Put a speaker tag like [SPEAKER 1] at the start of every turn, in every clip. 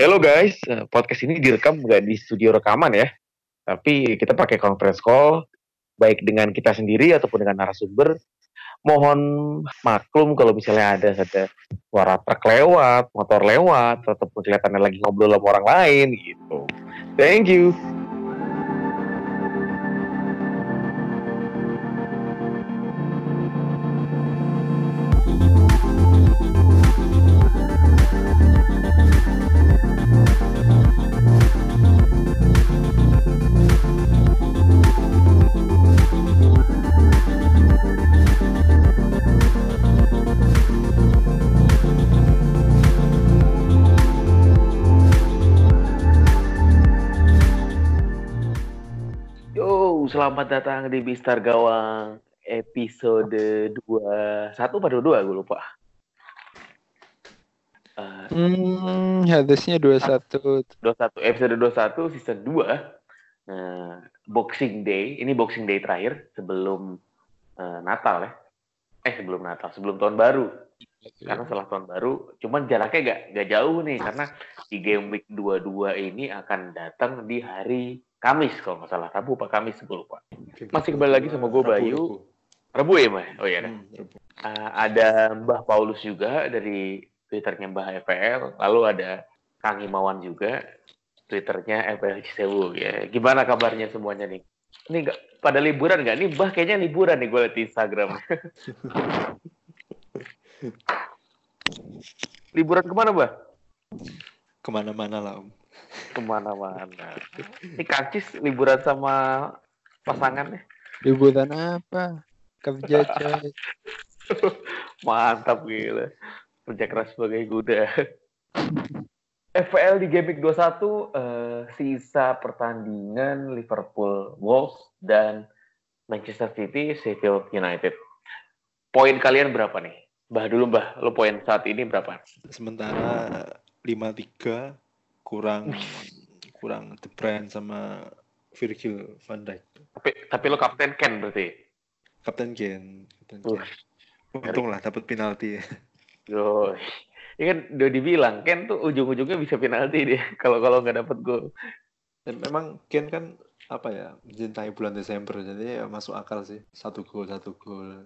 [SPEAKER 1] Hello guys, eh, podcast ini direkam nggak di studio rekaman ya, tapi kita pakai conference call, baik dengan kita sendiri ataupun dengan narasumber. Mohon maklum kalau misalnya ada ada suara truk lewat, motor lewat, ataupun kelihatannya lagi ngobrol sama orang lain gitu. Thank you. Selamat datang di Bistar Gawang episode 21 apa 22 gue lupa. Eh,
[SPEAKER 2] Hmm, harusnya 21.
[SPEAKER 1] 21 episode 21 season 2 Nah, Boxing Day. Ini Boxing Day terakhir sebelum eh, Natal ya. Eh sebelum Natal sebelum tahun baru. Karena setelah tahun baru cuman jaraknya gak, gak jauh nih. Karena di game week 22 ini akan datang di hari Kamis kalau nggak salah Rabu apa Kamis gue lupa Masih kembali lagi sama gue, Bayu. Rabu ya Mbak oh iya.
[SPEAKER 2] Hmm,
[SPEAKER 1] Uh, ada Mbah Paulus juga dari Twitternya Mbah FPL, lalu ada Kang Imawan juga Twitternya FPL Cisewu ya. Gimana kabarnya semuanya nih? Ini nggak pada liburan nggak? Nih Mbah kayaknya liburan nih gue liat di Instagram. liburan ke mana Mbah?
[SPEAKER 2] Ke mana-mana lah om.
[SPEAKER 1] Ke mana-mana. Ini Kancis liburan sama pasangannya.
[SPEAKER 2] Liburan apa? Kerja coy.
[SPEAKER 1] Mantap gila. Kerja keras sebagai kuda. FPL di Game Week 21 eh, sisa pertandingan Liverpool Wolves dan Manchester City Sheffield United. Poin kalian berapa nih? Mbah dulu Mbah, lo poin saat ini berapa?
[SPEAKER 3] sementara 5-3 kurang kurang De Bruyne sama Virgil van Dijk
[SPEAKER 1] Tapi tapi lo kapten Ken berarti.
[SPEAKER 3] Kapten Ken Kapten
[SPEAKER 1] Uh,
[SPEAKER 3] Ken. untung lah dapat penalti
[SPEAKER 1] Yo. Ini kan udah dibilang Ken tuh ujung-ujungnya bisa penalti dia kalau kalau nggak dapet gol.
[SPEAKER 3] dan memang Ken kan apa ya mencintai bulan Desember jadi ya masuk akal sih satu gol satu gol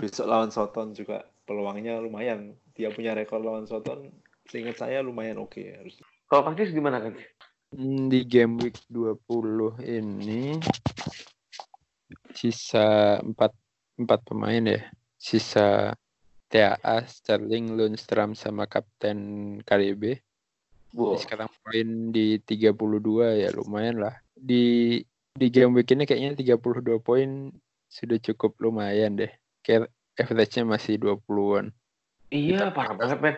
[SPEAKER 3] besok lawan Soton juga peluangnya lumayan dia punya rekor lawan Soton seingat saya lumayan oke harus
[SPEAKER 1] Kalau Kancis gimana kan?
[SPEAKER 2] Di game week 20 ini sisa 4 empat pemain ya. Sisa TAA, Sterling, Lundstram sama Kapten KDB.
[SPEAKER 1] Wow.
[SPEAKER 2] Sekarang poin di 32 ya lumayan lah. Di di game week ini kayaknya 32 poin sudah cukup lumayan deh. Kayak average-nya masih 20-an.
[SPEAKER 1] Iya, parah banget, men.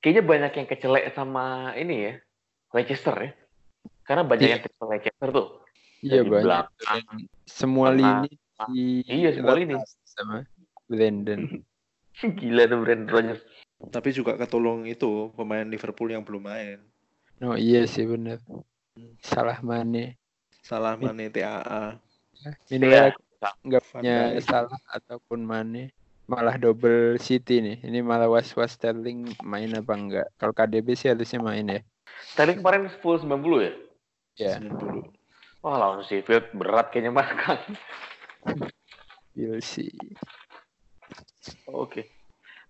[SPEAKER 1] Kayaknya banyak yang kecelek sama ini ya, Leicester ya. Karena banyak
[SPEAKER 2] Iya.
[SPEAKER 1] yang kecelek Leicester tuh.
[SPEAKER 2] Iya
[SPEAKER 1] Dari
[SPEAKER 2] banyak.
[SPEAKER 1] belakang.
[SPEAKER 2] Semua
[SPEAKER 1] Sama-
[SPEAKER 2] lini di
[SPEAKER 1] Iya, semua lini.
[SPEAKER 2] sama Brandon.
[SPEAKER 1] Gila tuh Brandon Rodgers.
[SPEAKER 3] tapi juga ketolong itu pemain Liverpool yang belum main
[SPEAKER 2] Oh iya sih bener. Salah mana?
[SPEAKER 3] salah Mane TAA
[SPEAKER 2] Minimal
[SPEAKER 1] Iya.
[SPEAKER 2] nggak punya salah ataupun mana. Malah double City nih. Ini malah was-was Sterling main apa enggak? Kalau KDB sih harusnya main ya.
[SPEAKER 1] Tadi kemarin full 90 ya?
[SPEAKER 2] Ya,
[SPEAKER 3] 90
[SPEAKER 1] Wah, lawan Sheffield berat kayaknya makan.
[SPEAKER 2] Bill sih.
[SPEAKER 1] Oke.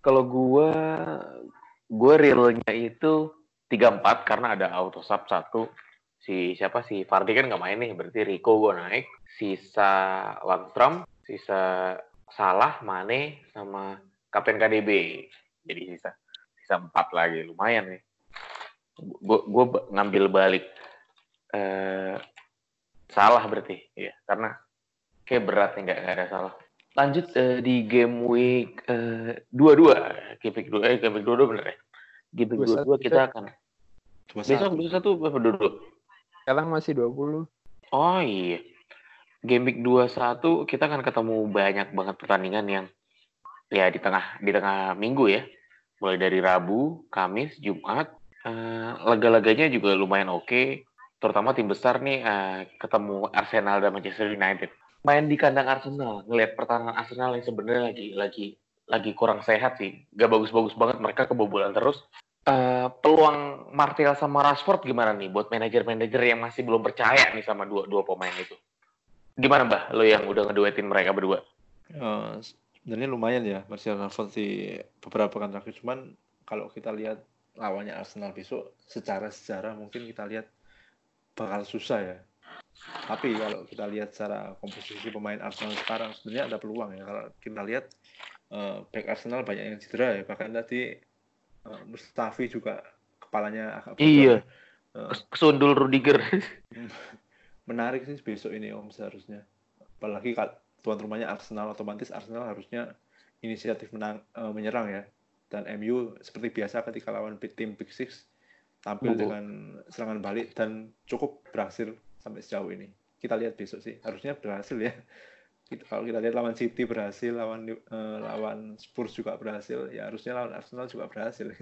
[SPEAKER 1] Kalau gua gua realnya itu 34 karena ada auto sub satu. Si siapa si Fardi kan nggak main nih, berarti Rico gua naik. Sisa Landstrom, sisa Salah, Mane sama Kapten KDB. Jadi sisa sisa 4 lagi, lumayan nih. Ba- ngambil balik eh salah berarti, ya, karena kayak berat nih nggak nggak ada salah. Lanjut eh, di game week eh, 22. Game week 2 eh game week 22 bener ya? Game week 22 kita akan besok
[SPEAKER 3] 21
[SPEAKER 1] besok satu apa 22?
[SPEAKER 2] Sekarang masih 20.
[SPEAKER 1] Oh iya. Game week 21 kita akan ketemu banyak banget pertandingan yang ya di tengah di tengah minggu ya. Mulai dari Rabu, Kamis, Jumat. Eh, laga-laganya juga lumayan oke. Terutama tim besar nih eh, ketemu Arsenal dan Manchester United. Main di kandang Arsenal, ngelihat pertahanan Arsenal yang sebenarnya lagi lagi lagi kurang sehat sih. Gak bagus-bagus banget mereka kebobolan terus. Eh, peluang Martial sama Rashford gimana nih buat manajer-manajer yang masih belum percaya nih sama dua dua pemain itu? Gimana Mbah, lo yang udah ngeduetin mereka berdua?
[SPEAKER 3] Eh, sebenarnya lumayan ya Martial Rashford di beberapa kan terakhir. Cuman kalau kita lihat lawannya Arsenal besok secara sejarah mungkin kita lihat bakal susah ya. Tapi kalau kita lihat secara komposisi pemain Arsenal sekarang sebenarnya ada peluang ya. Kalau kita lihat uh, back Arsenal banyak yang cedera ya. Bahkan tadi uh, Mustafi juga kepalanya agak
[SPEAKER 1] iya. uh, kesundul Rudiger
[SPEAKER 3] menarik sih besok ini Om seharusnya apalagi kalau tuan rumahnya Arsenal otomatis Arsenal harusnya inisiatif menang, uh, menyerang ya dan MU seperti biasa ketika lawan tim Big Six tampil dengan serangan balik dan cukup berhasil sampai sejauh ini. Kita lihat besok sih, harusnya berhasil ya. Kita, kalau kita lihat lawan City berhasil, lawan uh, lawan Spurs juga berhasil, ya harusnya lawan Arsenal juga berhasil.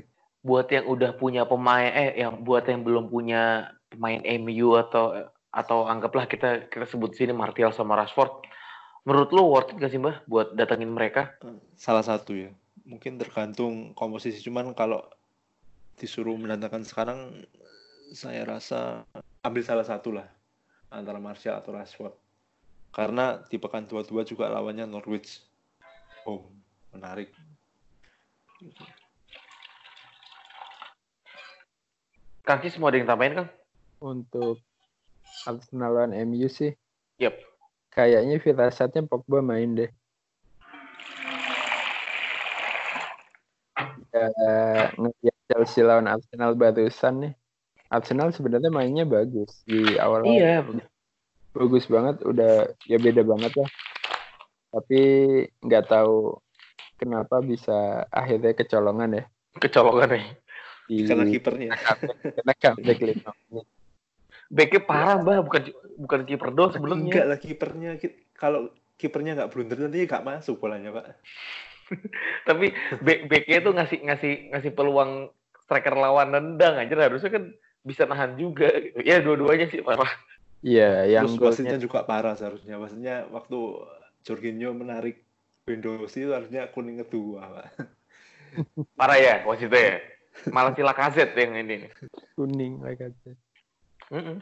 [SPEAKER 1] Buat yang udah punya pemain, eh yang buat yang belum punya pemain MU atau atau anggaplah kita kita sebut sini Martial sama Rashford, menurut lo worth it gak sih mbah buat datangin mereka?
[SPEAKER 3] Salah satu ya, mungkin tergantung komposisi. Cuman kalau disuruh mendatangkan sekarang, saya rasa ambil salah satu lah antara Martial atau Rashford. Karena di pekan dua-dua juga lawannya Norwich. Oh, menarik.
[SPEAKER 1] Kaki semua ada yang tambahin, Kang?
[SPEAKER 2] Untuk Arsenal lawan MU sih.
[SPEAKER 1] Yep.
[SPEAKER 2] Kayaknya firasatnya Pogba main deh. Ya, ngeliat Chelsea lawan Arsenal barusan nih Arsenal sebenarnya mainnya bagus di awal.
[SPEAKER 1] Iya.
[SPEAKER 2] Bagus banget, udah ya beda banget lah. Tapi nggak tahu kenapa bisa akhirnya kecolongan ya.
[SPEAKER 1] Kecolongan ya.
[SPEAKER 3] Di, karena kipernya.
[SPEAKER 2] Karena comeback lima
[SPEAKER 1] Backnya parah mbak, bukan bukan kiper doang sebelumnya.
[SPEAKER 3] Enggak lah kipernya. Kalau kipernya nggak blunder nanti nggak masuk bolanya pak.
[SPEAKER 1] Tapi backnya tuh ngasih ngasih ngasih peluang striker lawan nendang aja harusnya kan bisa nahan juga. Ya dua-duanya sih parah.
[SPEAKER 2] Iya, yang
[SPEAKER 3] Terus wasitnya juga parah seharusnya. Wasitnya waktu Jorginho menarik Windows itu harusnya kuning kedua, Pak.
[SPEAKER 1] Parah ya wasitnya ya. Malah sila kaset yang ini.
[SPEAKER 2] Kuning kaset.
[SPEAKER 1] Mm -mm.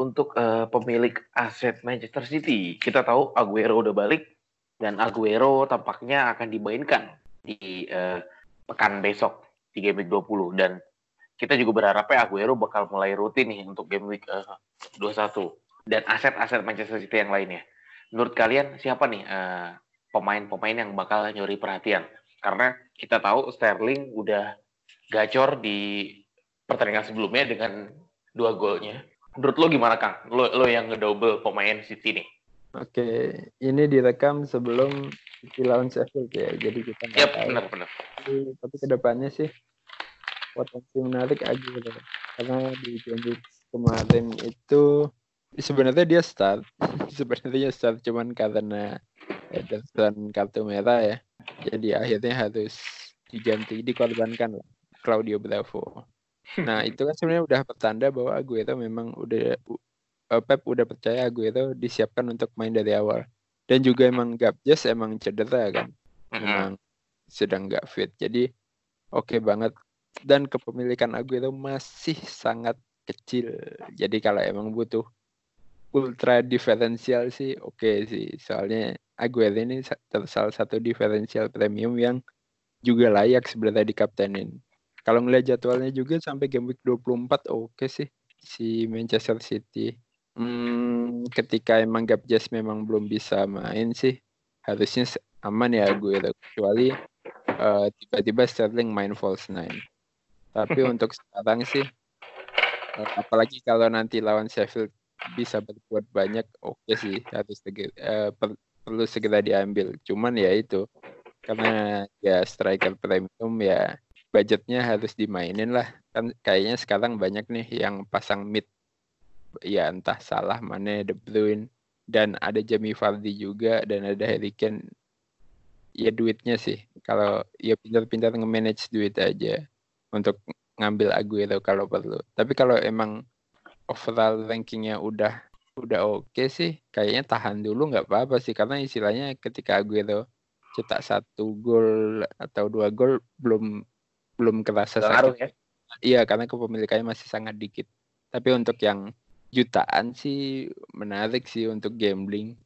[SPEAKER 1] Untuk uh, pemilik aset Manchester City, kita tahu Aguero udah balik dan Aguero tampaknya akan dimainkan di uh, pekan besok di game week 20 dan kita juga berharap ya Aguero bakal mulai rutin nih untuk game week uh, 21 dan aset-aset Manchester City yang lainnya. Menurut kalian siapa nih pemain pemain-pemain yang bakal nyuri perhatian? Karena kita tahu Sterling udah gacor di pertandingan sebelumnya dengan dua golnya. Menurut lo gimana Kang? Lo, lo yang ngedouble pemain City nih?
[SPEAKER 2] Oke, ini direkam sebelum City lawan Sheffield ya, jadi kita
[SPEAKER 1] nggak yep, tahu. benar benar.
[SPEAKER 2] Tapi, tapi ke depannya sih potensi menarik aja gitu. Karena di game kemarin itu sebenarnya dia start, sebenarnya dia start cuman karena Ederson kartu merah ya, jadi akhirnya harus diganti, dikorbankan lah Claudio Bravo. Nah itu kan sebenarnya udah pertanda bahwa Aguero memang udah uh, Pep udah percaya gue itu disiapkan untuk main dari awal. Dan juga emang Gabjes emang cedera kan. Memang sedang nggak fit. Jadi oke okay banget. Dan kepemilikan Aguero masih sangat kecil. Jadi kalau emang butuh ultra diferensial sih oke okay sih. Soalnya Aguero ini salah satu diferensial premium yang juga layak sebenarnya dikaptenin. Kalau ngeliat jadwalnya juga sampai game week 24 oke okay sih si Manchester City. Hmm, ketika emang Gabjes memang belum bisa main sih, harusnya aman ya gue kecuali uh, tiba-tiba Sterling main false nine. Tapi untuk sekarang sih, uh, apalagi kalau nanti lawan Sheffield bisa berbuat banyak, oke okay sih harus segera, uh, per, perlu segera diambil. Cuman ya itu karena ya striker premium ya budgetnya harus dimainin lah. Kan kayaknya sekarang banyak nih yang pasang mid. Ya entah salah mana De Bruyne dan ada Jamie Vardy juga dan ada Harry Kane. Ya duitnya sih. Kalau ya pintar-pintar nge-manage duit aja untuk ngambil Aguero kalau perlu. Tapi kalau emang overall rankingnya udah udah oke okay sih kayaknya tahan dulu nggak apa-apa sih. Karena istilahnya ketika Aguero cetak satu gol atau dua gol belum belum kerasa
[SPEAKER 1] Nggak
[SPEAKER 2] sakit.
[SPEAKER 1] ya.
[SPEAKER 2] Iya, karena kepemilikannya masih sangat dikit. Tapi untuk yang jutaan sih menarik sih untuk gambling.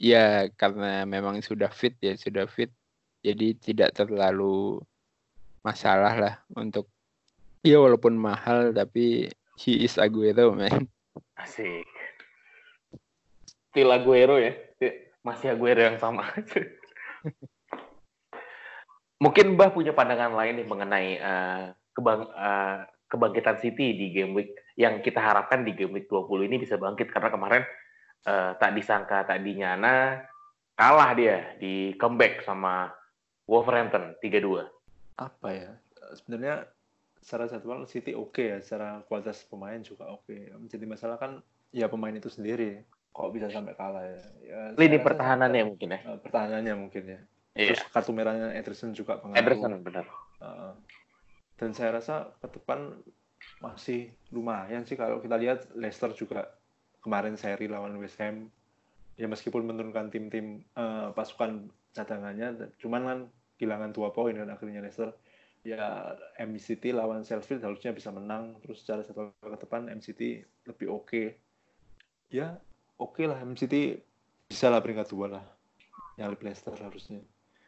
[SPEAKER 2] Ya, karena memang sudah fit ya, sudah fit. Jadi tidak terlalu masalah lah untuk ya walaupun mahal tapi he is Aguero man.
[SPEAKER 1] Asik. Still Aguero ya. Masih Aguero yang sama. Mungkin Mbah punya pandangan lain nih mengenai eh, kebang eh, kebangkitan City di game week yang kita harapkan di game week 20 ini bisa bangkit. Karena kemarin eh, tak disangka tak dinyana kalah dia di comeback sama Wolverhampton 3-2.
[SPEAKER 3] apa ya? Sebenarnya secara jadwal City oke ya. Secara kualitas pemain juga oke. Yang jadi masalah kan ya pemain itu sendiri. Kok bisa sampai kalah ya, ya
[SPEAKER 1] Lini
[SPEAKER 3] rasa-
[SPEAKER 1] pertahanannya mungkin ya.
[SPEAKER 3] Pertahanannya mungkin ya
[SPEAKER 1] Iya.
[SPEAKER 3] terus kartu merahnya Ederson juga pengaruh.
[SPEAKER 1] Ederson benar.
[SPEAKER 3] Uh, dan saya rasa ke depan masih lumayan sih kalau kita lihat Leicester juga kemarin seri lawan West Ham. Ya meskipun menurunkan tim-tim uh, pasukan cadangannya cuman kan kehilangan dua poin kan akhirnya Leicester. Ya MCT lawan Sheffield harusnya bisa menang. Terus secara satu ke depan MCT lebih oke. Ya oke lah. MCT bisa lah peringkat dua lah. Yang lebih Leicester harusnya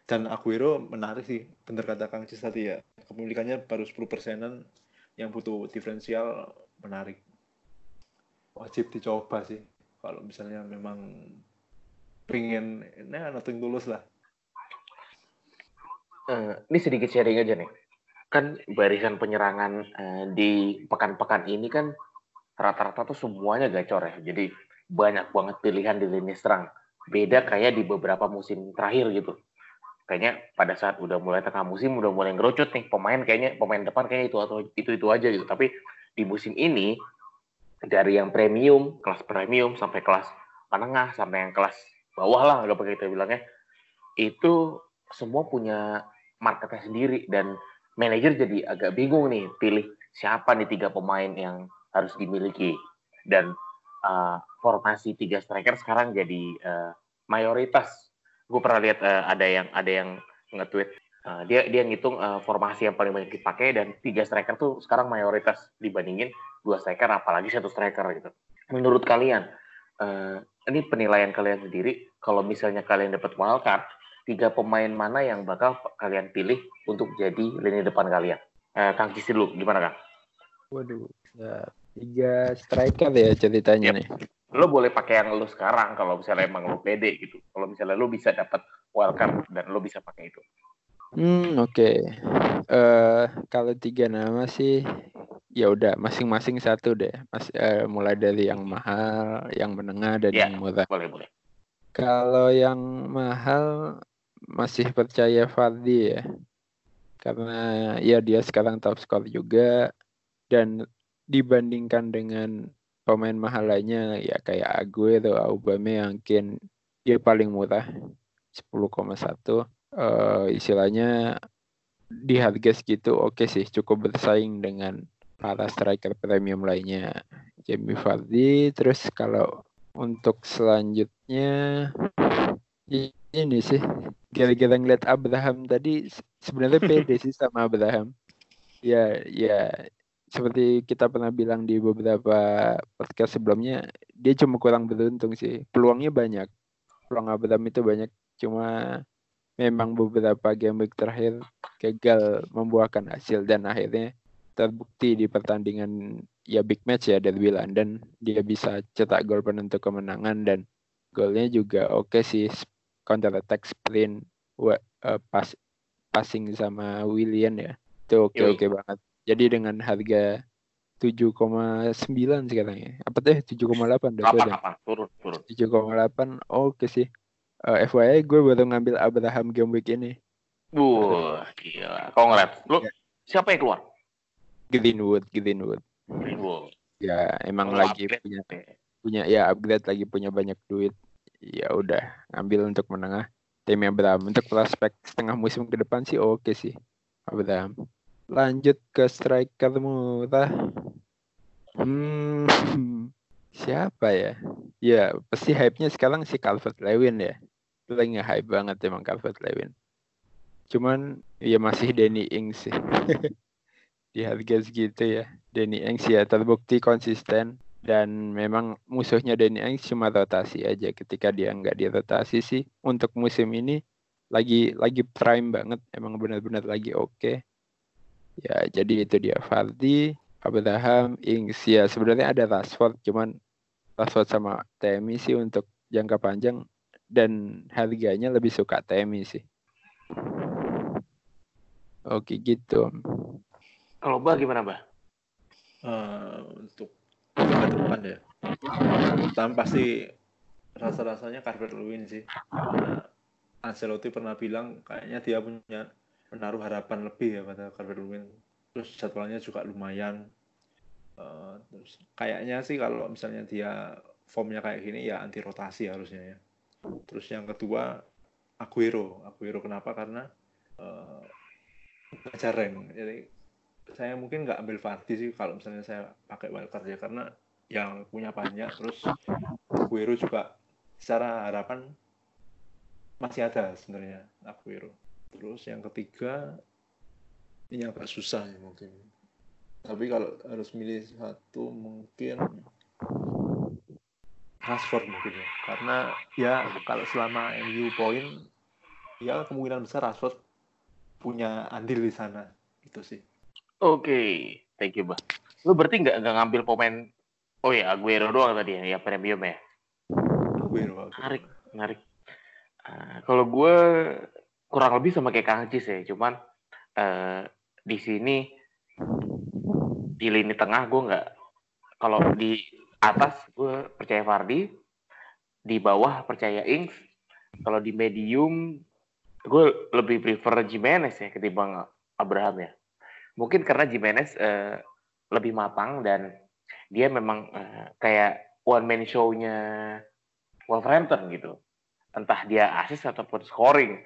[SPEAKER 3] dan Aguero menarik sih bener kata Kang Cis tadi ya kepemilikannya baru 10 persenan yang butuh diferensial menarik wajib dicoba sih kalau misalnya memang pengen nah nothing tulus lah
[SPEAKER 1] Eh, ini sedikit sharing aja nih. Kan barisan penyerangan eh, di pekan-pekan ini kan rata-rata tuh semuanya gacor ya. Jadi banyak banget pilihan di lini serang. Beda kayak di beberapa musim terakhir gitu. Kayaknya pada saat udah mulai tengah musim udah mulai ngerucut nih pemain kayaknya pemain depan kayaknya itu atau itu itu aja gitu. Tapi di musim ini dari yang premium, kelas premium sampai kelas menengah sampai yang kelas bawah lah nggak pakai kita bilangnya itu semua punya marketnya sendiri. Dan manajer jadi agak bingung nih pilih siapa nih tiga pemain yang harus dimiliki. Dan uh, formasi tiga striker sekarang jadi uh, mayoritas gue pernah lihat uh, ada yang ada yang nge-tweet uh, dia dia ngitung uh, formasi yang paling banyak dipakai dan tiga striker tuh sekarang mayoritas dibandingin dua striker apalagi satu striker gitu menurut kalian uh, ini penilaian kalian sendiri kalau misalnya kalian dapat wildcard tiga pemain mana yang bakal kalian pilih untuk jadi lini depan kalian? Eh, Kang Cici dulu, gimana Kang?
[SPEAKER 2] Waduh, ya, tiga striker ya ceritanya
[SPEAKER 1] Yep.
[SPEAKER 2] nih.
[SPEAKER 1] Lo boleh pakai yang lo sekarang kalau misalnya emang lo pede gitu. Kalau misalnya lo bisa dapat wildcard dan lo bisa pakai itu.
[SPEAKER 2] Hmm, oke. Eh, kalau tiga nama sih, ya udah masing-masing satu deh. Mas, eh, mulai dari yang mahal, yang menengah, dan
[SPEAKER 1] Ya.
[SPEAKER 2] yang murah.
[SPEAKER 1] Boleh, boleh.
[SPEAKER 2] Kalau yang mahal masih percaya Fardi ya. Karena ya dia sekarang top skor juga dan dibandingkan dengan pemain mahal lainnya ya kayak Aguero, Aubameyang mungkin dia paling murah 10,1 eh istilahnya di harga segitu oke sih cukup bersaing dengan para striker premium lainnya. Jamie Vardy terus kalau untuk selanjutnya ini sih gara-gara ngeliat Abraham tadi se- sebenarnya pede sih sama Abraham. Ya ya seperti kita pernah bilang di beberapa podcast sebelumnya dia cuma kurang beruntung sih. Peluangnya banyak. Peluang Abraham itu banyak. Cuma memang beberapa game week terakhir gagal membuahkan hasil dan akhirnya terbukti di pertandingan ya big match ya Derby London. Dia bisa cetak gol penentu kemenangan dan golnya juga oke sih. Counter attack sprint eh, pas passing sama William ya. Itu oke
[SPEAKER 1] Yoi.
[SPEAKER 2] oke banget jadi dengan harga 7,9 sekarang ya apa tuh 7,8 udah tua
[SPEAKER 1] Kapan,
[SPEAKER 2] dan
[SPEAKER 1] kapan? Turun, turun.
[SPEAKER 2] 7,8 oke sih Eh, FYI gue baru ngambil Abraham game week ini
[SPEAKER 1] Wah, gila. Ngeliat, lu
[SPEAKER 2] Ya.
[SPEAKER 1] siapa yang keluar?
[SPEAKER 2] Greenwood Greenwood
[SPEAKER 1] Greenwood.
[SPEAKER 2] ya emang
[SPEAKER 1] Oh,
[SPEAKER 2] lagi
[SPEAKER 1] upgrade.
[SPEAKER 2] punya punya ya upgrade lagi punya banyak duit ya udah ambil untuk menengah tim Abraham untuk prospek setengah musim ke depan sih oke sih Abraham lanjut ke striker murah hmm siapa ya ya pasti hype-nya sekarang si Calvert Lewin ya lagi nge-hype banget emang Calvert Lewin. Cuman ya masih Danny Ings sih. Di harga segitu ya. Danny Ings ya terbukti konsisten dan memang musuhnya Danny Ings cuma rotasi aja ketika dia nggak dirotasi sih untuk musim ini lagi lagi prime banget emang benar-benar lagi oke okay. Ya jadi itu dia Fardi Abraham Ings ya sebenarnya ada Rashford cuman Rashford sama Temi sih untuk jangka panjang dan harganya lebih suka Temi sih. Oke gitu.
[SPEAKER 1] Kalau Mbak gimana Mbak?
[SPEAKER 3] Uh, untuk ke depan ya. Pertama pasti rasa-rasanya Carver Lewin sih. Karena Ancelotti pernah bilang kayaknya dia punya menaruh harapan lebih ya pada Carver Lewin. Terus jadwalnya juga lumayan. Uh, terus kayaknya sih kalau misalnya dia formnya kayak gini ya anti rotasi harusnya ya. Terus yang kedua Aguero. Aguero kenapa? Karena uh, jadi saya mungkin nggak ambil Vardy sih kalau misalnya saya pakai wildcard ya karena yang punya banyak. Terus Aguero juga secara harapan masih ada sebenarnya Aguero terus yang ketiga ini agak susah ya mungkin tapi kalau harus milih satu mungkin Rashford mungkin ya karena ya kalau selama MU poin ya kemungkinan besar Rashford punya andil di sana itu sih
[SPEAKER 1] Oke, okay. thank you, Bah. Lu berarti nggak nggak ngambil pemain Oh ya, Aguero doang tadi ya, ya premium ya.
[SPEAKER 3] Aguero.
[SPEAKER 1] Menarik, menarik. Uh, kalau gue kurang lebih sama kayak Kang Cis ya, cuman uh, di sini di lini tengah gue nggak kalau di atas gue percaya Fardi, di bawah percaya Ings, kalau di medium gue lebih prefer Jimenez ya ketimbang Abraham ya mungkin karena Jimenez uh, lebih matang dan dia memang uh, kayak one man show-nya Wolverhampton gitu. Entah dia assist ataupun scoring.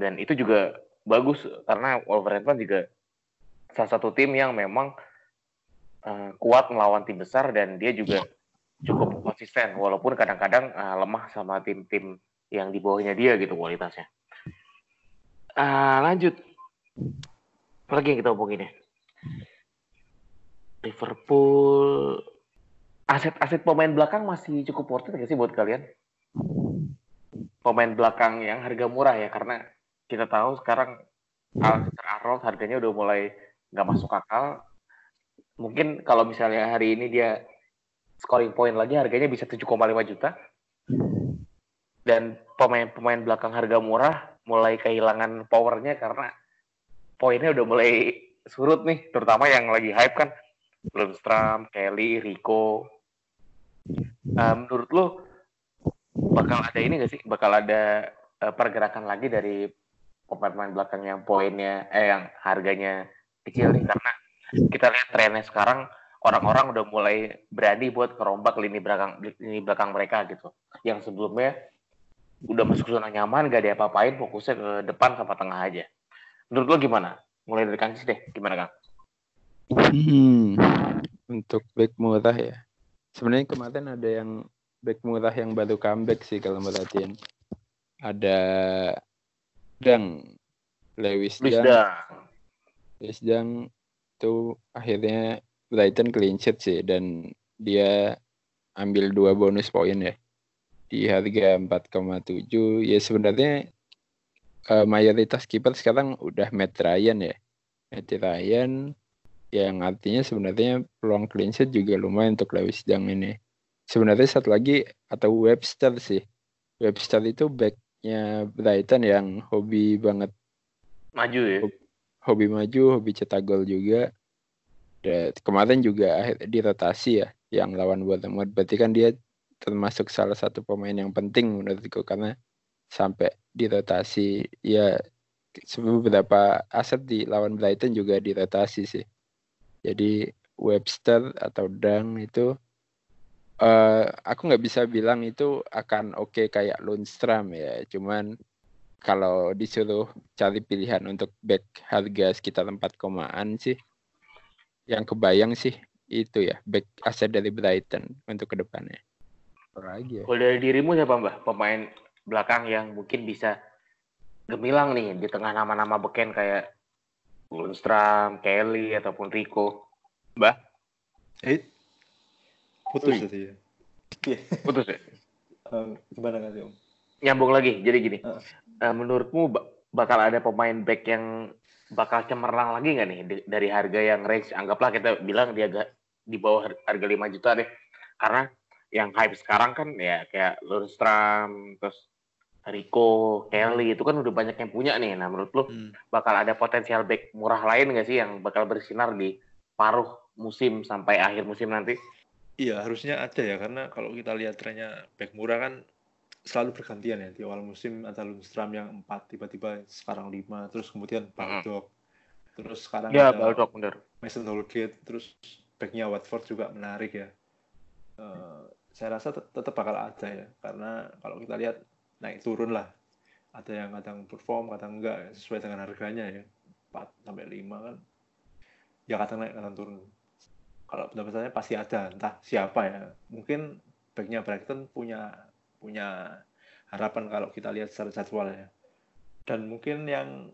[SPEAKER 1] Dan itu juga bagus karena Wolverhampton juga salah satu tim yang memang uh, kuat melawan tim besar dan dia juga cukup konsisten walaupun kadang-kadang uh, lemah sama tim-tim yang di bawahnya dia gitu kualitasnya. Uh, lanjut lagi yang kita omongin ya? Liverpool aset-aset pemain belakang masih cukup worth it gak sih buat kalian? Pemain belakang yang harga murah ya karena kita tahu sekarang Alexander Arnold harganya udah mulai nggak masuk akal. Mungkin kalau misalnya hari ini dia scoring point lagi harganya bisa 7,5 juta. Dan pemain-pemain belakang harga murah mulai kehilangan powernya karena poinnya udah mulai surut nih, terutama yang lagi hype kan Lundstrom, Kelly, Rico. Uh, menurut lo bakal ada ini gak sih? Bakal ada uh, pergerakan lagi dari pemain-pemain belakang yang poinnya, eh yang harganya kecil nih karena kita lihat trennya sekarang orang-orang udah mulai berani buat kerombak lini belakang lini belakang mereka gitu. Yang sebelumnya udah masuk zona nyaman, gak ada apa-apain, fokusnya ke depan sama tengah aja. Menurut lo gimana? Mulai dari Kang deh, gimana Kang?
[SPEAKER 2] Hmm, untuk back murah ya. Sebenarnya kemarin ada yang back murah yang baru comeback sih kalau merhatiin. Ada Dang, Lewis Dang. Lewis Dang itu akhirnya Brighton clean sheet sih dan dia ambil dua bonus poin ya di harga 4,7 ya sebenarnya uh, mayoritas kiper sekarang udah Matt Ryan ya. Matt Ryan yang artinya sebenarnya peluang clean sheet juga lumayan untuk Lewis Dang ini. Sebenarnya satu lagi atau Webster sih. Webster itu backnya Brighton yang hobi banget
[SPEAKER 1] maju ya.
[SPEAKER 2] Hobi maju, hobi cetak gol juga. Dan kemarin juga dirotasi ya yang lawan Bournemouth. Berarti kan dia termasuk salah satu pemain yang penting menurutku karena sampai dirotasi ya beberapa aset di lawan Brighton juga dirotasi sih. Jadi Webster atau Dang itu uh, aku nggak bisa bilang itu akan oke okay kayak Lundstrom ya. Cuman kalau disuruh cari pilihan untuk back harga sekitar 4 komaan sih yang kebayang sih itu ya back aset dari Brighton untuk ke depannya.
[SPEAKER 1] Lagi ya. Kalau dari dirimu siapa mbak pemain belakang yang mungkin bisa gemilang nih di tengah nama-nama beken kayak Lundstram, Kelly ataupun Rico. Mbah,
[SPEAKER 3] Eh, putus tadi ya. Iya.
[SPEAKER 1] putus ya?
[SPEAKER 3] Eh, gimana kan Om?
[SPEAKER 1] Nyambung lagi. Jadi gini,
[SPEAKER 3] Heeh.
[SPEAKER 1] eh, menurutmu ba- bakal ada pemain back yang bakal cemerlang lagi nggak nih dari harga yang range anggaplah kita bilang dia agak di bawah har- harga 5 juta deh. Karena yang hype sekarang kan ya kayak Lundstram, terus Rico, Kelly itu kan udah banyak yang punya nih. Nah, menurut lu
[SPEAKER 3] Hmm.
[SPEAKER 1] bakal ada potensial back murah lain nggak sih yang bakal bersinar di paruh musim sampai akhir musim nanti?
[SPEAKER 3] Iya, harusnya ada ya karena kalau kita lihat trennya back murah kan selalu bergantian ya di awal musim ada Lundstram yang 4 tiba-tiba sekarang 5 terus kemudian Baldock. Terus sekarang
[SPEAKER 1] Ya,
[SPEAKER 3] ada
[SPEAKER 1] Baldock bener.
[SPEAKER 3] Mason Holgate terus backnya Watford juga menarik ya. Eh, saya rasa tet- tetap bakal ada ya karena kalau kita lihat naik turun lah. Ada yang kadang perform kadang enggak sesuai dengan harganya ya. 4 sampai 5 kan. Ya kadang naik kadang turun kalau pendapat saya pasti ada entah siapa ya. Mungkin backnya Brighton punya punya harapan kalau kita lihat secara jadwal ya. Dan mungkin yang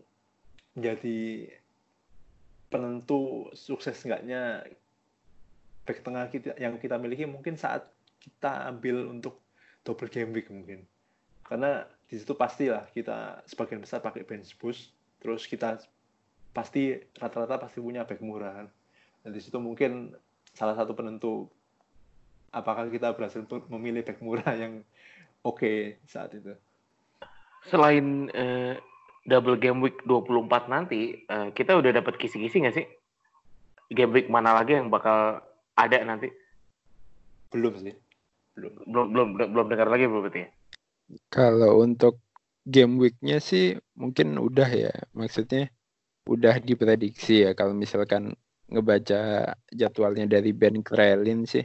[SPEAKER 3] menjadi penentu sukses enggaknya back tengah kita yang kita miliki mungkin saat kita ambil untuk double game week mungkin. Karena di situ pastilah kita sebagian besar pakai bench boost terus kita pasti rata-rata pasti punya back murah kan. Dan di situ mungkin salah satu penentu apakah kita berhasil memilih back murah yang oke saat itu
[SPEAKER 1] Selain eh, double game week 24 nanti, eh, kita udah dapat kisi-kisi nggak sih? Game week mana lagi yang bakal ada nanti?
[SPEAKER 3] belum sih belum
[SPEAKER 1] Belum belum belum dengar lagi belum berarti ya?
[SPEAKER 2] Kalau untuk game week-nya sih mungkin udah ya. Maksudnya udah diprediksi ya kalau misalkan ngebaca jadwalnya dari Ben Krelin sih.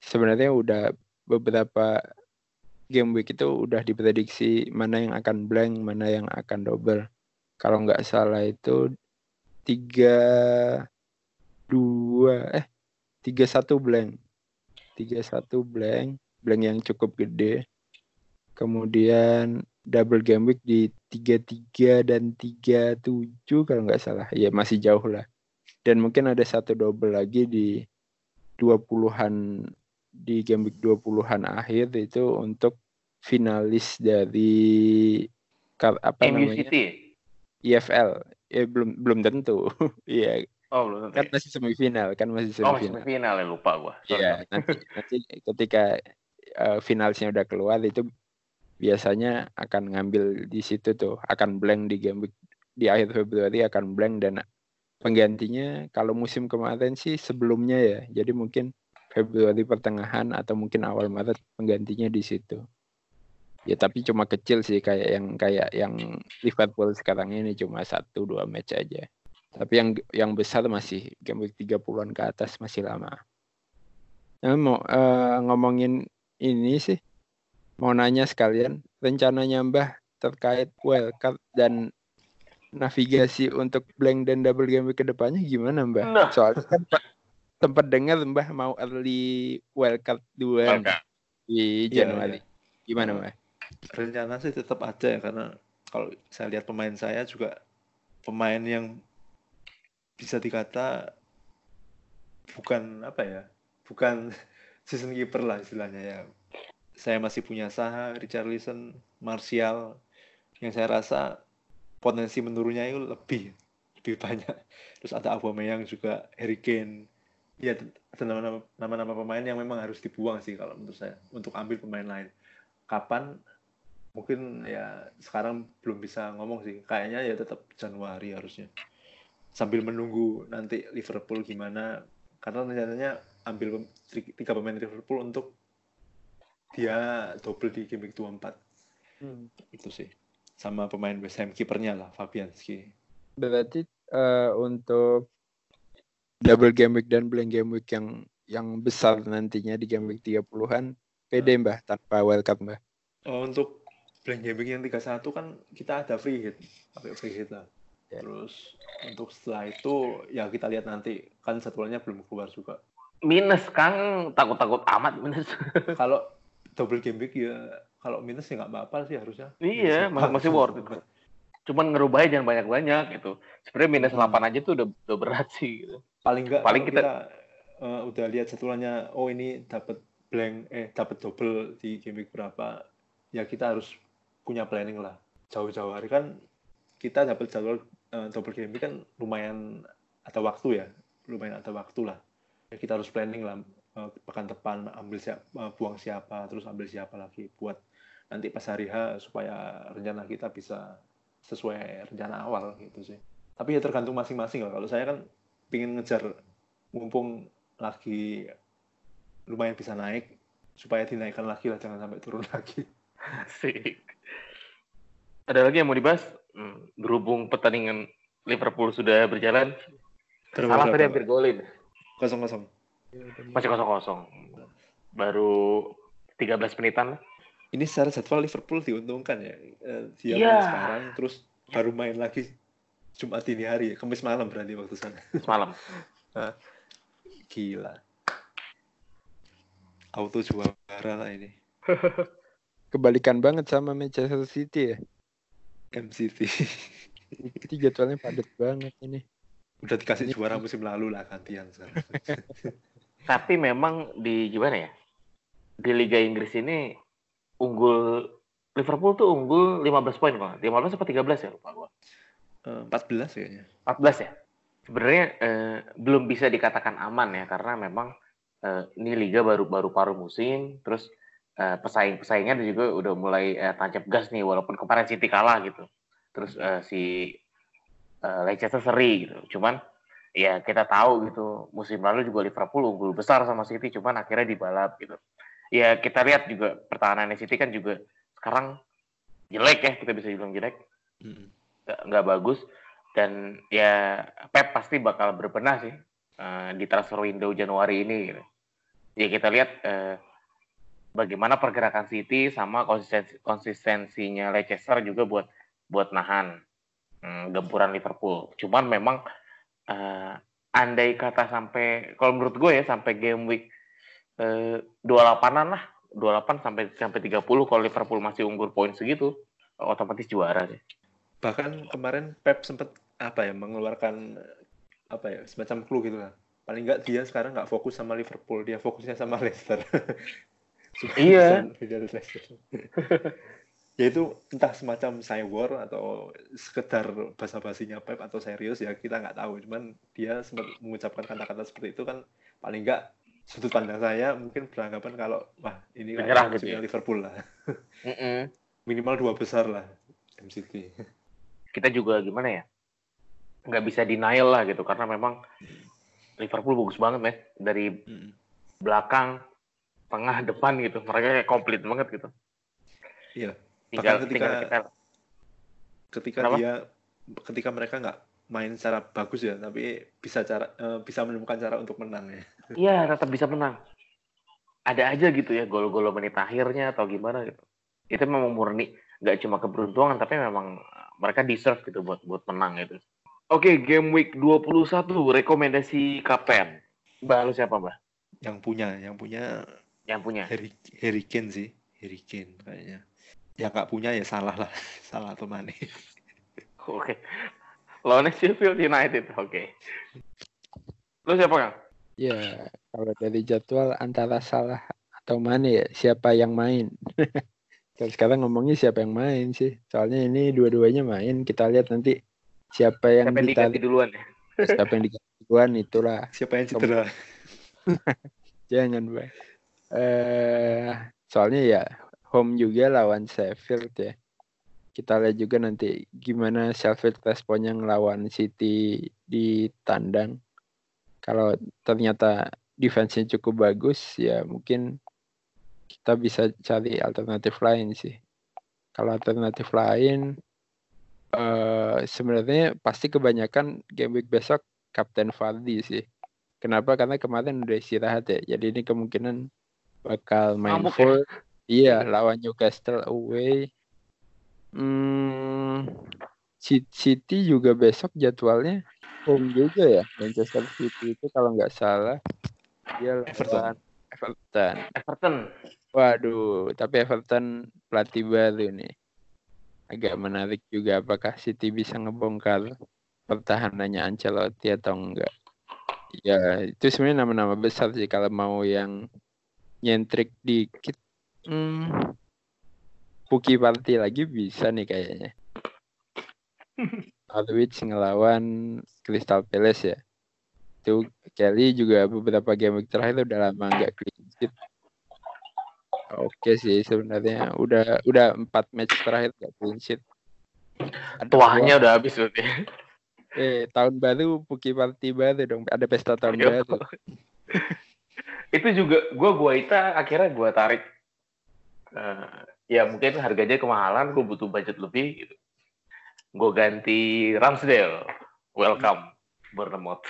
[SPEAKER 2] Sebenarnya udah beberapa game week itu udah diprediksi mana yang akan blank, mana yang akan double. Kalau nggak salah itu tiga dua eh tiga satu blank, tiga satu blank, blank yang cukup gede. Kemudian double game week di 33 dan 37 kalau nggak salah. Ya masih jauh lah. Dan mungkin ada satu double lagi di 20-an di game week 20-an akhir itu untuk finalis dari apa
[SPEAKER 1] MU
[SPEAKER 2] namanya?
[SPEAKER 1] City. ya?
[SPEAKER 2] IFL. Ya belum belum tentu. Iya,
[SPEAKER 1] Oh belum
[SPEAKER 2] kan
[SPEAKER 1] tentu. ya?
[SPEAKER 2] masih semifinal, kan masih
[SPEAKER 1] Oh
[SPEAKER 2] semifinal.
[SPEAKER 1] semifinal ya lupa gua.
[SPEAKER 2] Iya, nanti, nanti ketika eh, finalnya udah keluar itu biasanya akan ngambil di situ tuh, akan blank di game week di akhir Februari akan blank dan penggantinya kalau musim kemarin sih sebelumnya ya. Jadi mungkin Februari pertengahan atau mungkin awal Maret penggantinya di situ. Ya tapi cuma kecil sih kayak yang kayak yang Liverpool sekarang ini cuma satu dua match aja. Tapi yang yang besar masih game week 30-an ke atas masih lama. Nah, mau eh, ngomongin ini sih, mau nanya sekalian rencananya Mbah terkait wildcard dan navigasi untuk blank dan double game week ke depannya gimana Mbah?
[SPEAKER 1] Nah.
[SPEAKER 2] Soalnya kan Pak tempat dengar Mbah mau early wildcard dua di
[SPEAKER 3] Iya,
[SPEAKER 2] Januari. Gimana Mbah?
[SPEAKER 3] rencana sih tetap ada ya karena kalau saya lihat pemain saya juga pemain yang bisa dikata bukan apa ya bukan season keeper lah istilahnya ya saya masih punya Saha, Richarlison, Martial yang saya rasa potensi menurunnya itu lebih lebih banyak. Terus ada Aubameyang juga Harry Kane. Ya ada nama-nama pemain yang memang harus dibuang sih kalau menurut saya untuk ambil pemain lain. Kapan? Mungkin ya sekarang belum bisa ngomong sih. Kayaknya ya tetap Januari harusnya. Sambil menunggu nanti Liverpool gimana. Karena rencananya ambil tiga pemain Liverpool untuk dia double di game week 24 itu sih sama pemain West Ham kipernya lah Fabianski
[SPEAKER 2] Berarti eh, untuk double game week dan blank game week yang yang besar nantinya di game week 30-an pede Mbah tanpa wildcard Mbah.
[SPEAKER 3] oh, untuk blank game week yang 31 kan kita ada free hit pakai free hit lah
[SPEAKER 2] Ya.
[SPEAKER 3] terus untuk setelah itu ya kita lihat nanti kan jadwalnya belum keluar juga
[SPEAKER 1] Minus Kang takut-takut amat minus.
[SPEAKER 3] kalau double game week ya kalau minus ya nggak apa-apa sih harusnya.
[SPEAKER 1] Iya, masih, masih worth it. Cuman ngerubahnya jangan banyak-banyak gitu. Sebenarnya minus
[SPEAKER 3] Hmm.
[SPEAKER 1] 8 aja tuh udah, udah berat sih gitu.
[SPEAKER 3] Paling nggak
[SPEAKER 1] Paling kita-
[SPEAKER 3] kita, eh, udah lihat jadwalnya, oh ini dapat blank, eh dapat double di game week berapa, ya kita harus punya planning lah. Jauh-jauh hari kan kita dapat jadwal eh, double game week kan lumayan ada waktu ya, lumayan ada waktu lah. Ya, kita harus planning lah pekan depan ambil siapa, buang siapa, terus ambil siapa lagi buat nanti pas hari H supaya rencana kita bisa sesuai rencana awal gitu sih. Tapi ya tergantung masing-masing lah. Kalau saya kan pingin ngejar mumpung lagi lumayan bisa naik supaya dinaikkan lagi lah jangan sampai turun lagi.
[SPEAKER 1] Asik. Ada lagi yang mau dibahas? Hmm, berhubung pertandingan Liverpool sudah berjalan, salah tadi hampir golin.
[SPEAKER 3] kosong kosong.
[SPEAKER 1] Masih kosong-kosong. Baru 13 menitan lah.
[SPEAKER 3] Ini secara jadwal Liverpool diuntungkan ya. Eh, Dia
[SPEAKER 1] Iya.
[SPEAKER 3] main sekarang terus baru main lagi Jumat dini hari, Kamis malam berarti waktu sana.
[SPEAKER 1] semalam.
[SPEAKER 3] Gila. Auto juara lah ini.
[SPEAKER 2] Kebalikan banget sama Manchester City ya.
[SPEAKER 3] MCT.
[SPEAKER 2] Itu jadwalnya padat banget ini.
[SPEAKER 3] Udah dikasih juara musim lalu lah gantian sekarang.
[SPEAKER 1] Tapi memang di gimana ya? Di Liga Inggris ini unggul Liverpool tuh unggul 15 poin kok. 15 apa 13 ya lupa gua.
[SPEAKER 3] Eh, 14 kayaknya.
[SPEAKER 1] 14 ya. Sebenarnya eh, belum bisa dikatakan aman ya karena memang eh, ini liga baru baru paruh musim terus eh, pesaing-pesaingnya juga udah mulai eh, tancap gas nih walaupun kemarin City kalah gitu. Terus eh, si eh, Leicester seri gitu. Cuman ya kita tahu gitu musim lalu juga Liverpool unggul besar sama City cuman akhirnya dibalap gitu. Ya kita lihat juga pertahanan City kan juga sekarang jelek ya kita bisa bilang jelek nggak nggak bagus dan ya Pep pasti bakal berbenah sih eh, di transfer window Januari ini gitu. Ya kita lihat eh, bagaimana pergerakan City sama konsistensi konsistensinya Leicester juga buat buat nahan hmm, gempuran Liverpool. Cuman memang eh, andai kata sampai kalau menurut gue ya sampai game week eh, 28-an lah 28 sampai sampai 30 kalau Liverpool masih unggul poin segitu otomatis juara sih.
[SPEAKER 3] Bahkan kemarin Pep sempat apa ya mengeluarkan apa ya semacam clue gitu lah. Paling nggak dia sekarang nggak fokus sama Liverpool, dia fokusnya sama Leicester.
[SPEAKER 1] Iya.
[SPEAKER 3] Leicester. ya itu entah semacam war atau sekedar basa-basinya Pep atau serius ya kita nggak tahu. Cuman dia sempat mengucapkan kata-kata seperti itu kan paling nggak sudut pandang saya mungkin beranggapan kalau wah ini
[SPEAKER 1] Menyerah gitu ya.
[SPEAKER 3] Liverpool lah.
[SPEAKER 1] Mm-mm.
[SPEAKER 3] Minimal dua besar lah MCT.
[SPEAKER 1] kita juga gimana ya nggak bisa denial lah gitu karena memang Liverpool bagus banget ya dari
[SPEAKER 3] Mm.
[SPEAKER 1] belakang tengah depan gitu mereka kayak komplit banget gitu
[SPEAKER 3] Iya.
[SPEAKER 1] Tinggal
[SPEAKER 3] Bahkan ketika-
[SPEAKER 1] tinggal kita
[SPEAKER 3] ketika
[SPEAKER 1] Kenapa?
[SPEAKER 3] dia ketika mereka nggak main secara bagus ya tapi bisa cara eh, bisa menemukan cara untuk menang ya.
[SPEAKER 1] Iya tetap bisa menang. Ada aja gitu ya gol-gol menit akhirnya atau gimana gitu. Itu memang murni nggak cuma keberuntungan tapi memang mereka deserve gitu buat buat menang gitu. Oke game week 21 rekomendasi kapten. Mbak lu siapa mbak?
[SPEAKER 3] Yang punya yang punya
[SPEAKER 1] yang punya.
[SPEAKER 3] Harry, Harry Kane sih Harry Kane kayaknya yang nggak punya ya salah lah salah atau Mane
[SPEAKER 1] Oke. Lawannya Sheffield United. Oke. Lu siapa, Kang?
[SPEAKER 2] Ya, kalau dari jadwal antara salah atau mana ya, siapa yang main. Kalau sekarang ngomongnya siapa yang main sih. Soalnya ini dua-duanya main. Kita lihat nanti siapa yang
[SPEAKER 1] Siapa yang diganti duluan ya?
[SPEAKER 2] siapa yang diganti duluan itulah.
[SPEAKER 3] siapa yang cedera
[SPEAKER 2] Jangan, Bang. Eh, soalnya ya home juga lawan Sheffield ya. Kita lihat juga nanti gimana Sheffield responnya ngelawan City di tandang. Kalau ternyata defense-nya cukup bagus ya mungkin kita bisa cari alternatif lain sih. Kalau alternatif lain eh sebenarnya pasti kebanyakan game week besok Kapten Vardy sih. Kenapa? Karena kemarin udah istirahat ya. Jadi ini kemungkinan bakal main
[SPEAKER 1] Mabuk ya?
[SPEAKER 2] Iya, lawan Newcastle away. Hmm, Ci- City juga besok jadwalnya home juga ya. Manchester City itu kalau nggak salah dia
[SPEAKER 3] Everton.
[SPEAKER 2] Everton.
[SPEAKER 1] Everton.
[SPEAKER 2] Waduh, tapi Everton pelatih baru nih. Agak menarik juga apakah City bisa ngebongkar pertahanannya Ancelotti atau enggak. Ya, itu sebenarnya nama-nama besar sih kalau mau yang nyentrik dikit. Hmm, Puki Party lagi bisa nih kayaknya. Norwich ngelawan Crystal Palace ya. Itu Kelly juga beberapa game terakhir udah lama nggak clean sheet. Oke sih sebenarnya udah udah empat match terakhir gak clean sheet.
[SPEAKER 1] Ada Tuahnya udah habis berarti.
[SPEAKER 2] Eh tahun baru Puki Party baru dong. Ada pesta tahun
[SPEAKER 1] Iya.
[SPEAKER 2] baru.
[SPEAKER 1] itu juga gue gua Ita akhirnya gue tarik Eh, ya mungkin harganya kemahalan gue butuh budget lebih gitu. Gue ganti Ramsdale. Welcome Bournemouth.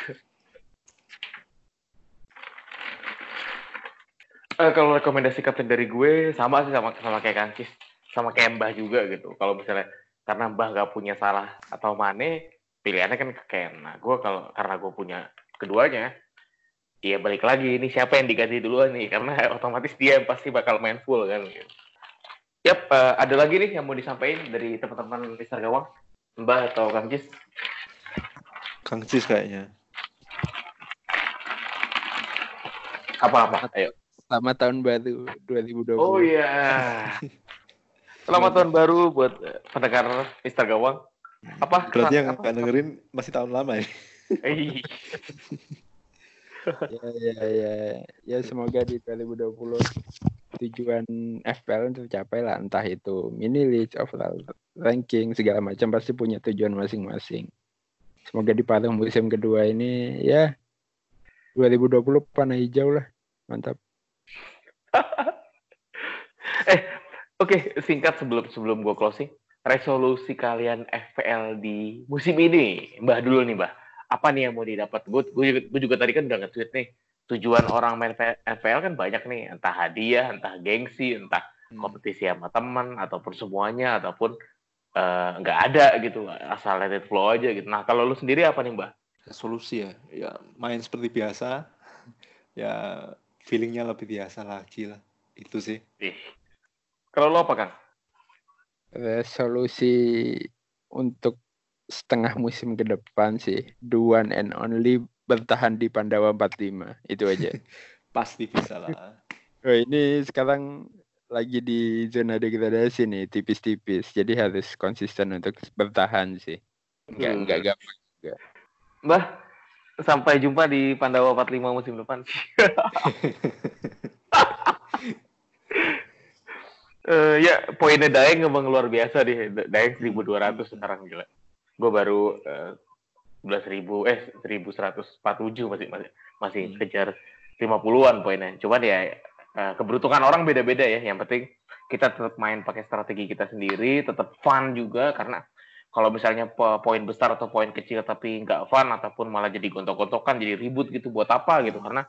[SPEAKER 1] Eh, kalau rekomendasi kapten dari gue sama sih sama sama kayak Kancis sama kayak Mbah juga gitu. Kalau misalnya karena Mbah gak punya salah atau Mane pilihannya kan ke Ken nah gue kalau karena gue punya keduanya Iya balik lagi ini siapa yang diganti duluan nih karena otomatis dia yang pasti bakal main full kan. Gitu. Yap, eh, ada lagi nih yang mau disampaikan dari teman-teman Mister Gawang, Mbah atau Kang Jis?
[SPEAKER 3] Kang Cis kayaknya.
[SPEAKER 1] Apa-apa? Ayo.
[SPEAKER 2] Selamat tahun baru 2020.
[SPEAKER 1] Oh iya. Selamat tahun baru buat eh, pendengar Mister Gawang. Apa?
[SPEAKER 3] Berarti yang
[SPEAKER 1] apa?
[SPEAKER 3] nggak dengerin masih tahun lama ya.
[SPEAKER 2] Ya, ya, ya, ya semoga di 2020 tujuan FPL tercapai lah entah itu mini league, overall ranking segala macam pasti punya tujuan masing-masing. Semoga di paruh musim kedua ini ya 2020 panah hijau lah mantap.
[SPEAKER 1] eh, oke singkat sebelum sebelum gue closing. Resolusi kalian FPL di musim ini, Mbah dulu nih, Mbah. Apa nih yang mau didapat? Gue juga, gue juga tadi kan udah nge-tweet nih. Tujuan orang main FPL kan banyak nih, entah hadiah, entah gengsi, entah
[SPEAKER 3] Hmm.
[SPEAKER 1] kompetisi sama teman ataupun semuanya ataupun eh, nggak ada gitu asal let it flow aja gitu nah kalau lu sendiri apa nih mbak
[SPEAKER 3] Solusi ya, ya main seperti biasa. Ya feelingnya lebih biasa lagi lah. Itu sih.
[SPEAKER 1] Ih. kalau lo apa kan
[SPEAKER 2] Resolusi untuk setengah musim ke depan sih the one and only bertahan di Pandawa 45 itu aja.
[SPEAKER 3] Pasti bisa lah.
[SPEAKER 2] Oh, ini sekarang lagi di zona degradasi nih, tipis-tipis. Jadi harus konsisten untuk bertahan sih. Enggak
[SPEAKER 1] Hmm.
[SPEAKER 2] enggak gampang.
[SPEAKER 1] mbah sampai jumpa di Pandawa 45 musim depan Eh ya poinnya Daeng emang luar biasa deh Daeng 1200 sekarang gila gue baru eh, 11.000 eh 1147 masih masih masih
[SPEAKER 3] Hmm.
[SPEAKER 1] kejar 50-an poinnya. Cuman ya eh, keberuntungan orang beda-beda ya. Yang penting kita tetap main pakai strategi kita sendiri tetap fun juga. Karena kalau misalnya po- poin besar atau poin kecil tapi nggak fun ataupun malah jadi gontok-gontokan jadi ribut gitu buat apa gitu. Karena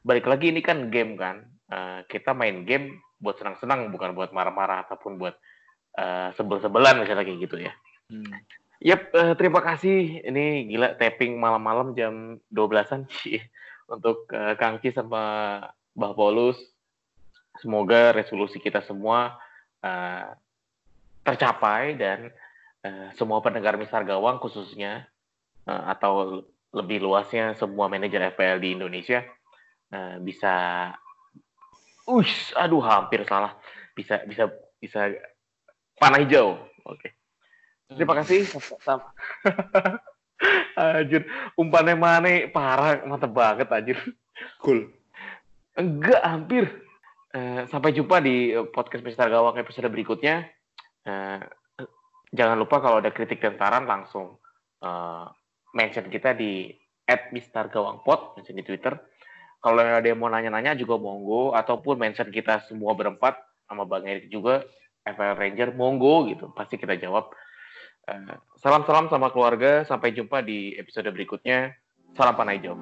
[SPEAKER 1] balik lagi ini kan game kan. Eh, kita main game buat senang-senang bukan buat marah-marah ataupun buat eh, sebel-sebelan misalnya kayak gitu ya.
[SPEAKER 3] Hmm.
[SPEAKER 1] Yap, eh, terima kasih. Ini gila tapping malam-malam jam 12-an sih untuk eh, Kang Ci sama Mbah Paulus. Semoga resolusi kita semua eh, tercapai dan eh, semua pendengar Misar Gawang khususnya eh, atau lebih luasnya semua manajer FPL di Indonesia eh, bisa Uish, aduh hampir salah. Bisa bisa bisa panah hijau. Oke. Terima kasih. Anjir, umpannya mana parah, mantep banget anjir.
[SPEAKER 3] Cool.
[SPEAKER 1] Enggak, hampir. Eh, sampai jumpa di podcast Mister Gawang episode berikutnya. Eh, jangan lupa kalau ada kritik dan saran langsung eh, mention kita di @mistargawangpod, mention di Twitter. Kalau ada yang mau nanya-nanya juga monggo, ataupun mention kita semua berempat sama Bang Erik juga, FL Ranger, monggo gitu. Pasti kita jawab. Salam-salam sama keluarga, sampai jumpa di episode berikutnya. Salam panah hijau.